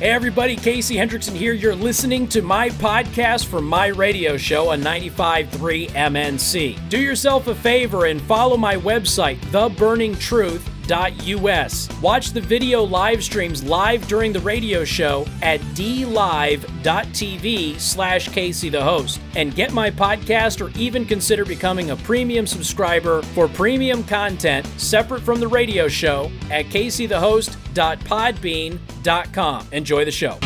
Hey everybody, Casey Hendrickson here. You're listening to my podcast for my radio show on 95.3 MNC. Do yourself a favor and follow my website, theburningtruth.us. Watch the video live streams live during the radio show at dlive.tv slash Casey the host. And get my podcast or even consider becoming a premium subscriber for premium content separate from the radio show at caseythehost.podbean.com. Enjoy the show.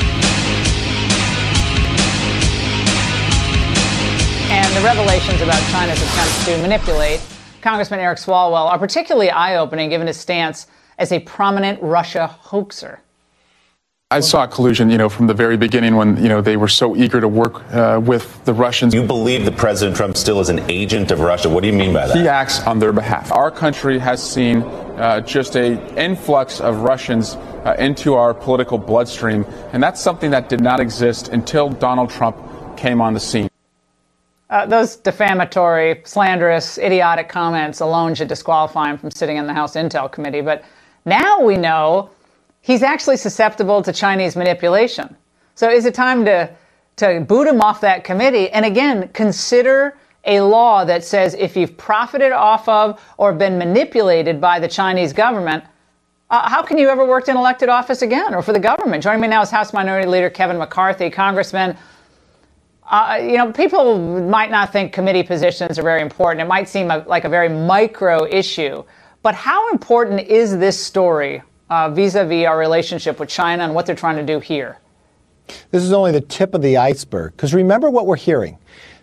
And the revelations about China's attempts to manipulate Congressman Eric Swalwell are particularly eye opening given his stance as a prominent Russia hoaxer. I saw collusion, you know, from the very beginning when, you know, they were so eager to work uh, with the Russians. You believe that President Trump still is an agent of Russia. What do you mean by that? He acts on their behalf. Our country has seen uh, just a influx of Russians uh, into our political bloodstream, and that's something that did not exist until Donald Trump came on the scene. Uh, those defamatory, slanderous, idiotic comments alone should disqualify him from sitting in the House Intel Committee. But now we know he's actually susceptible to Chinese manipulation. So is it time to, to boot him off that committee? And again, consider a law that says if you've profited off of or been manipulated by the Chinese government, uh, how can you ever work in elected office again or for the government? Joining me now is House Minority Leader Kevin McCarthy, Congressman. Uh, you know, people might not think committee positions are very important. It might seem a, like a very micro issue. But how important is this story vis a vis our relationship with China and what they're trying to do here? This is only the tip of the iceberg. Because remember what we're hearing.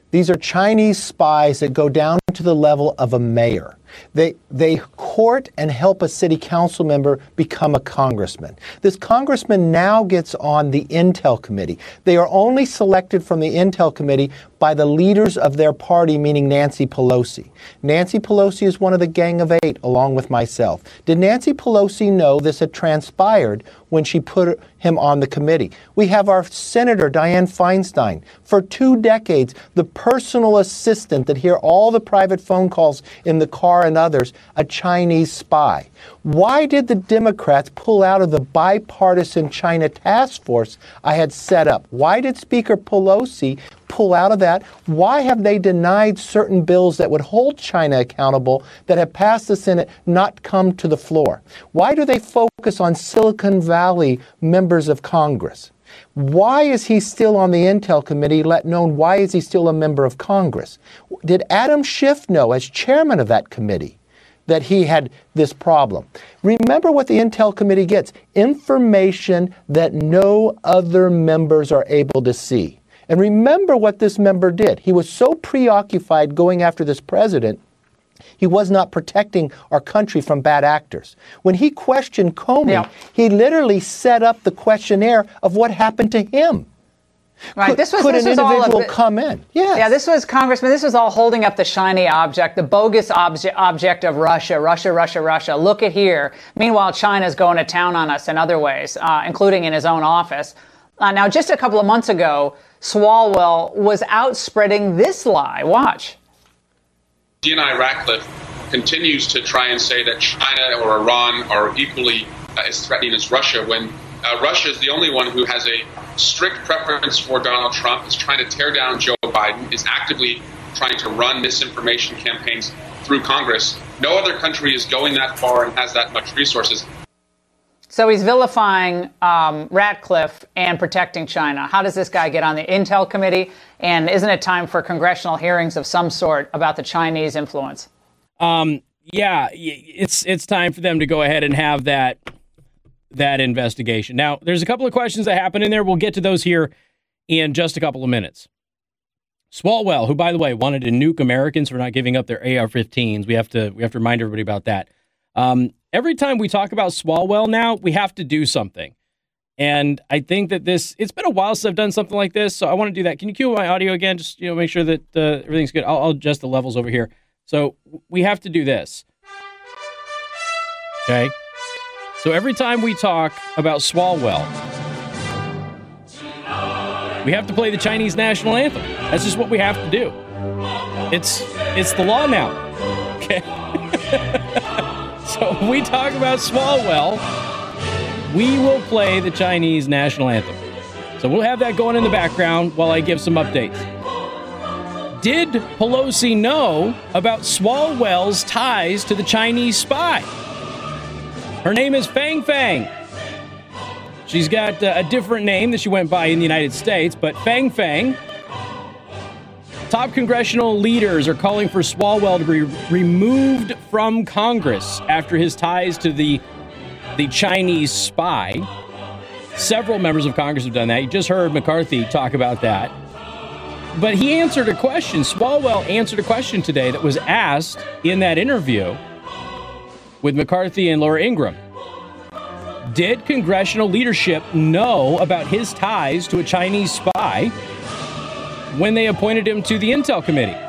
These are Chinese spies that go down to the level of a mayor. They, they court and help a city council member become a congressman. This congressman now gets on the Intel Committee. They are only selected from the Intel Committee by the leaders of their party, meaning Nancy Pelosi. Nancy Pelosi is one of the Gang of Eight, along with myself. Did Nancy Pelosi know this had transpired when she put him on the committee? We have our Senator Dianne Feinstein, for two decades, the personal assistant that hear all the private phone calls in the car and others, a Chinese spy. Why did the Democrats pull out of the bipartisan China task force I had set up? Why did Speaker Pelosi pull out of that? Why have they denied certain bills that would hold China accountable that have passed the Senate not come to the floor? Why do they focus on Silicon Valley members of Congress? Why is he still on the Intel Committee, let known why is he still a member of Congress? Did Adam Schiff know, as chairman of that committee, that he had this problem? Remember what the Intel Committee gets information that no other members are able to see. And remember what this member did. He was so preoccupied going after this president he was not protecting our country from bad actors. When he questioned Comey, yeah. he literally set up the questionnaire of what happened to him. Right. Could, this was, could this an was individual all come in? Yes. Yeah. This was Congressman. This was all holding up the shiny object, the bogus obje- object of Russia, Russia, Russia, Russia. Look at here. Meanwhile, China's going to town on us in other ways, uh, including in his own office. Uh, now, just a couple of months ago, Swalwell was out spreading this lie. Watch. DNI Ratcliffe continues to try and say that China or Iran are equally uh, as threatening as Russia when uh, Russia is the only one who has a strict preference for Donald Trump, is trying to tear down Joe Biden, is actively trying to run misinformation campaigns through Congress. No other country is going that far and has that much resources. So he's vilifying um, Ratcliffe and protecting China. How does this guy get on the Intel Committee? And isn't it time for congressional hearings of some sort about the Chinese influence? Um, yeah, it's it's time for them to go ahead and have that that investigation. Now, there's a couple of questions that happen in there. We'll get to those here in just a couple of minutes. Swalwell, who by the way wanted to nuke Americans for not giving up their AR-15s, we have to we have to remind everybody about that. Um, every time we talk about Swalwell now, we have to do something. And I think that this, it's been a while since I've done something like this. So I want to do that. Can you cue my audio again? Just, you know, make sure that uh, everything's good. I'll, I'll adjust the levels over here. So we have to do this. Okay. So every time we talk about Swalwell, we have to play the Chinese national anthem. That's just what we have to do. It's it's the law now. Okay. so when we talk about Swalwell, we will play the Chinese national anthem. So we'll have that going in the background while I give some updates. Did Pelosi know about Swalwell's ties to the Chinese spy? Her name is Fang Fang. She's got uh, a different name that she went by in the United States, but Fang Fang. Top congressional leaders are calling for Swalwell to be removed from Congress after his ties to the the Chinese spy. Several members of Congress have done that. You just heard McCarthy talk about that. But he answered a question. Swalwell answered a question today that was asked in that interview with McCarthy and Laura Ingraham. Did congressional leadership know about his ties to a Chinese spy when they appointed him to the Intel Committee?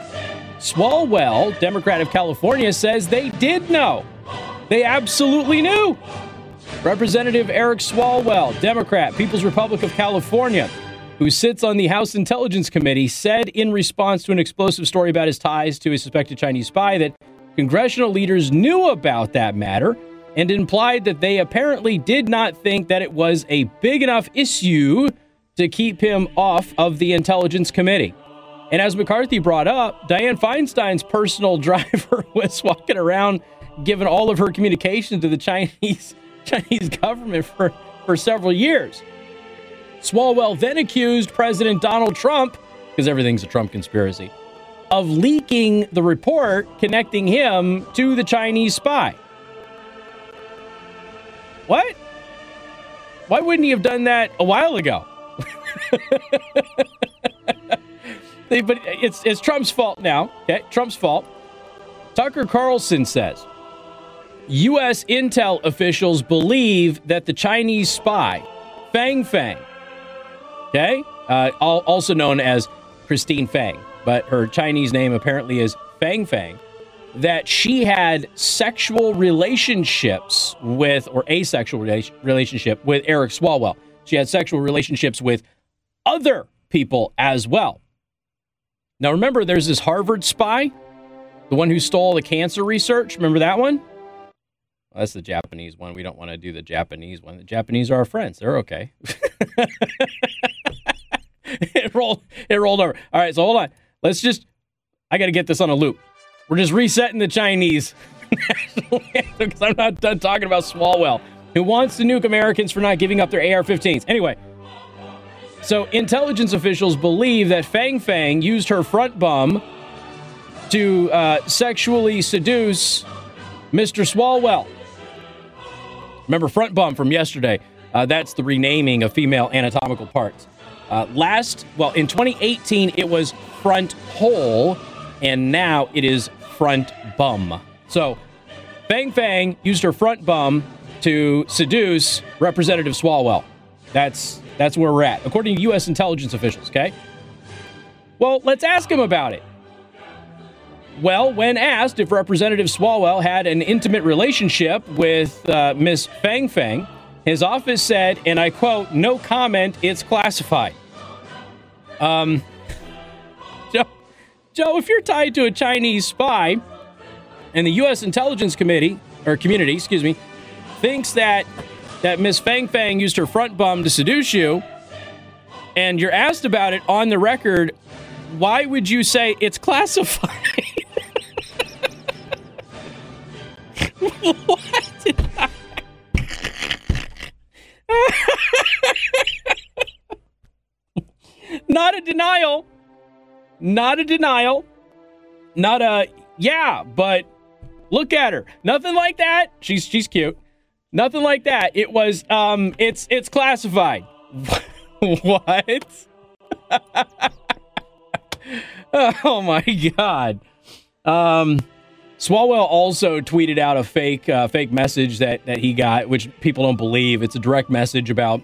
Swalwell, Democrat of California, says they did know. They absolutely knew. Representative Eric Swalwell, Democrat, People's Republic of California, who sits on the House Intelligence Committee, said in response to an explosive story about his ties to a suspected Chinese spy that congressional leaders knew about that matter and implied that they apparently did not think that it was a big enough issue to keep him off of the Intelligence Committee. And as McCarthy brought up, Dianne Feinstein's personal driver was walking around giving all of her communication to the Chinese Chinese government for, for several years. Swalwell then accused President Donald Trump, because everything's a Trump conspiracy, of leaking the report connecting him to the Chinese spy. What? Why wouldn't he have done that a while ago? but it's, it's Trump's fault now. Okay, Trump's fault. Tucker Carlson says U.S. intel officials believe that the Chinese spy, Fang Fang, okay, uh, also known as Christine Fang, but her Chinese name apparently is Fang Fang, that she had sexual relationships with, or asexual relationship with Eric Swalwell. She had sexual relationships with other people as well. Now, remember, there's this Harvard spy, the one who stole the cancer research. Remember that one? Well, that's the Japanese one. We don't want to do the Japanese one. The Japanese are our friends. They're okay. it rolled. It rolled over. All right. So hold on. Let's just. I got to get this on a loop. We're just resetting the Chinese because I'm not done talking about Swalwell, who wants to nuke Americans for not giving up their AR-15s. Anyway. So intelligence officials believe that Fang Fang used her front bum to uh, sexually seduce Mr. Swalwell. Remember front bum from yesterday. Uh, that's the renaming of female anatomical parts. Uh, last, well, in 2018, it was front hole, and now it is front bum. So, Fang Fang used her front bum to seduce Representative Swalwell. That's that's where we're at, according to U.S. intelligence officials. Okay. Well, let's ask him about it. Well, when asked if Representative Swalwell had an intimate relationship with uh, Miss Fang Fang, his office said, and I quote, no comment, it's classified. Um, Joe, Joe, if you're tied to a Chinese spy and the U.S. intelligence committee, or community, excuse me, thinks that, that Miss Fang Fang used her front bum to seduce you, and you're asked about it on the record, why would you say it's classified? denial. Not a denial. Not a yeah, but look at her. Nothing like that. She's she's cute. Nothing like that. It was um it's it's classified. what? oh my god. Um Swalwell also tweeted out a fake uh, fake message that that he got, which people don't believe. It's a direct message about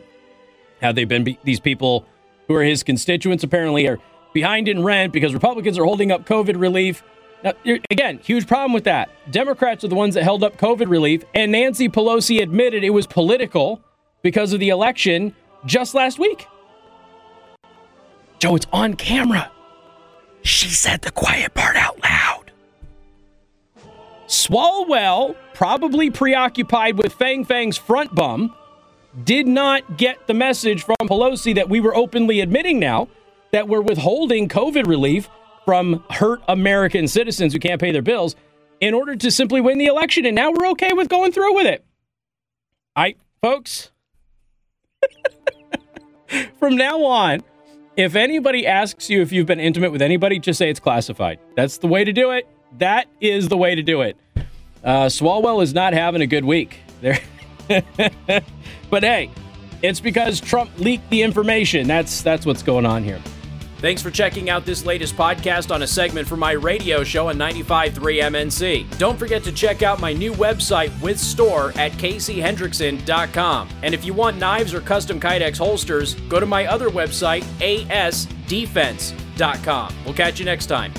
how they've been be- these people who are his constituents apparently are behind in rent because Republicans are holding up COVID relief. Now, again, huge problem with that. Democrats are the ones that held up COVID relief, and Nancy Pelosi admitted it was political because of the election just last week. Joe, it's on camera. She said the quiet part out loud. Swalwell, probably preoccupied with Fang Fang's front bum, did not get the message from Pelosi that we were openly admitting now that we're withholding COVID relief from hurt American citizens who can't pay their bills in order to simply win the election. And now we're okay with going through with it. I, folks, from now on, if anybody asks you if you've been intimate with anybody, just say it's classified. That's the way to do it. That is the way to do it. Uh, Swalwell is not having a good week. There. but hey, it's because Trump leaked the information. That's that's what's going on here. Thanks for checking out this latest podcast on a segment from my radio show on 95.3 MNC. Don't forget to check out my new website with store at caseyhendrickson.com. And if you want knives or custom Kydex holsters, go to my other website, asdefense.com. We'll catch you next time.